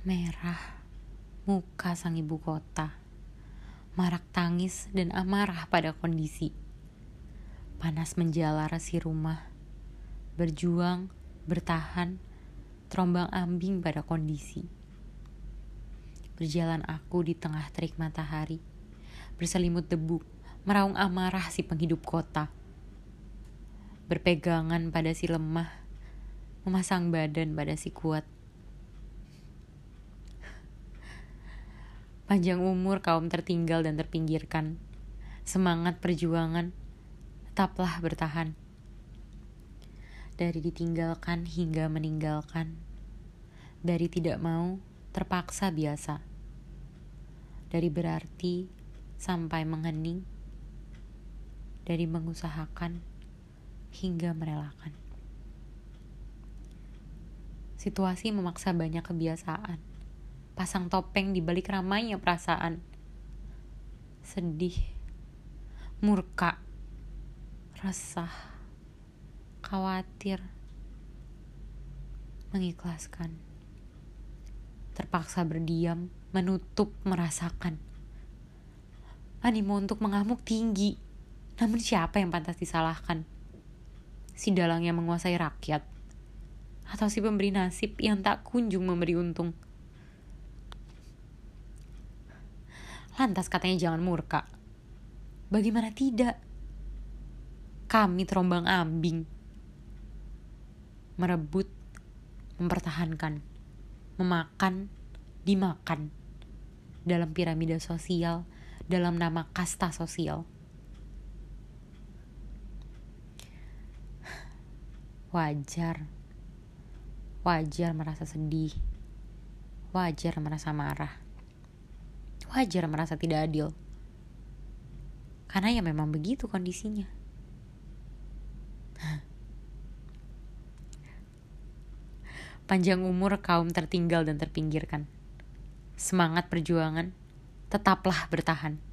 Merah, muka sang ibu kota. Marak tangis dan amarah pada kondisi. Panas menjala resi rumah. Berjuang, bertahan, terombang ambing pada kondisi. Berjalan aku di tengah terik matahari. Berselimut debu, meraung amarah si penghidup kota. Berpegangan pada si lemah, memasang badan pada si kuat Panjang umur kaum tertinggal dan terpinggirkan. Semangat perjuangan, tetaplah bertahan. Dari ditinggalkan hingga meninggalkan. Dari tidak mau, terpaksa biasa. Dari berarti sampai menghening. Dari mengusahakan hingga merelakan. Situasi memaksa banyak kebiasaan pasang topeng di balik ramainya perasaan. Sedih, murka, resah, khawatir, mengikhlaskan. Terpaksa berdiam, menutup, merasakan. Animo untuk mengamuk tinggi, namun siapa yang pantas disalahkan? Si dalang yang menguasai rakyat, atau si pemberi nasib yang tak kunjung memberi untung? Lantas katanya jangan murka. Bagaimana tidak? Kami terombang ambing. Merebut, mempertahankan, memakan, dimakan. Dalam piramida sosial, dalam nama kasta sosial. Wajar. Wajar merasa sedih. Wajar merasa marah wajar merasa tidak adil. Karena ya memang begitu kondisinya. Panjang umur kaum tertinggal dan terpinggirkan. Semangat perjuangan tetaplah bertahan.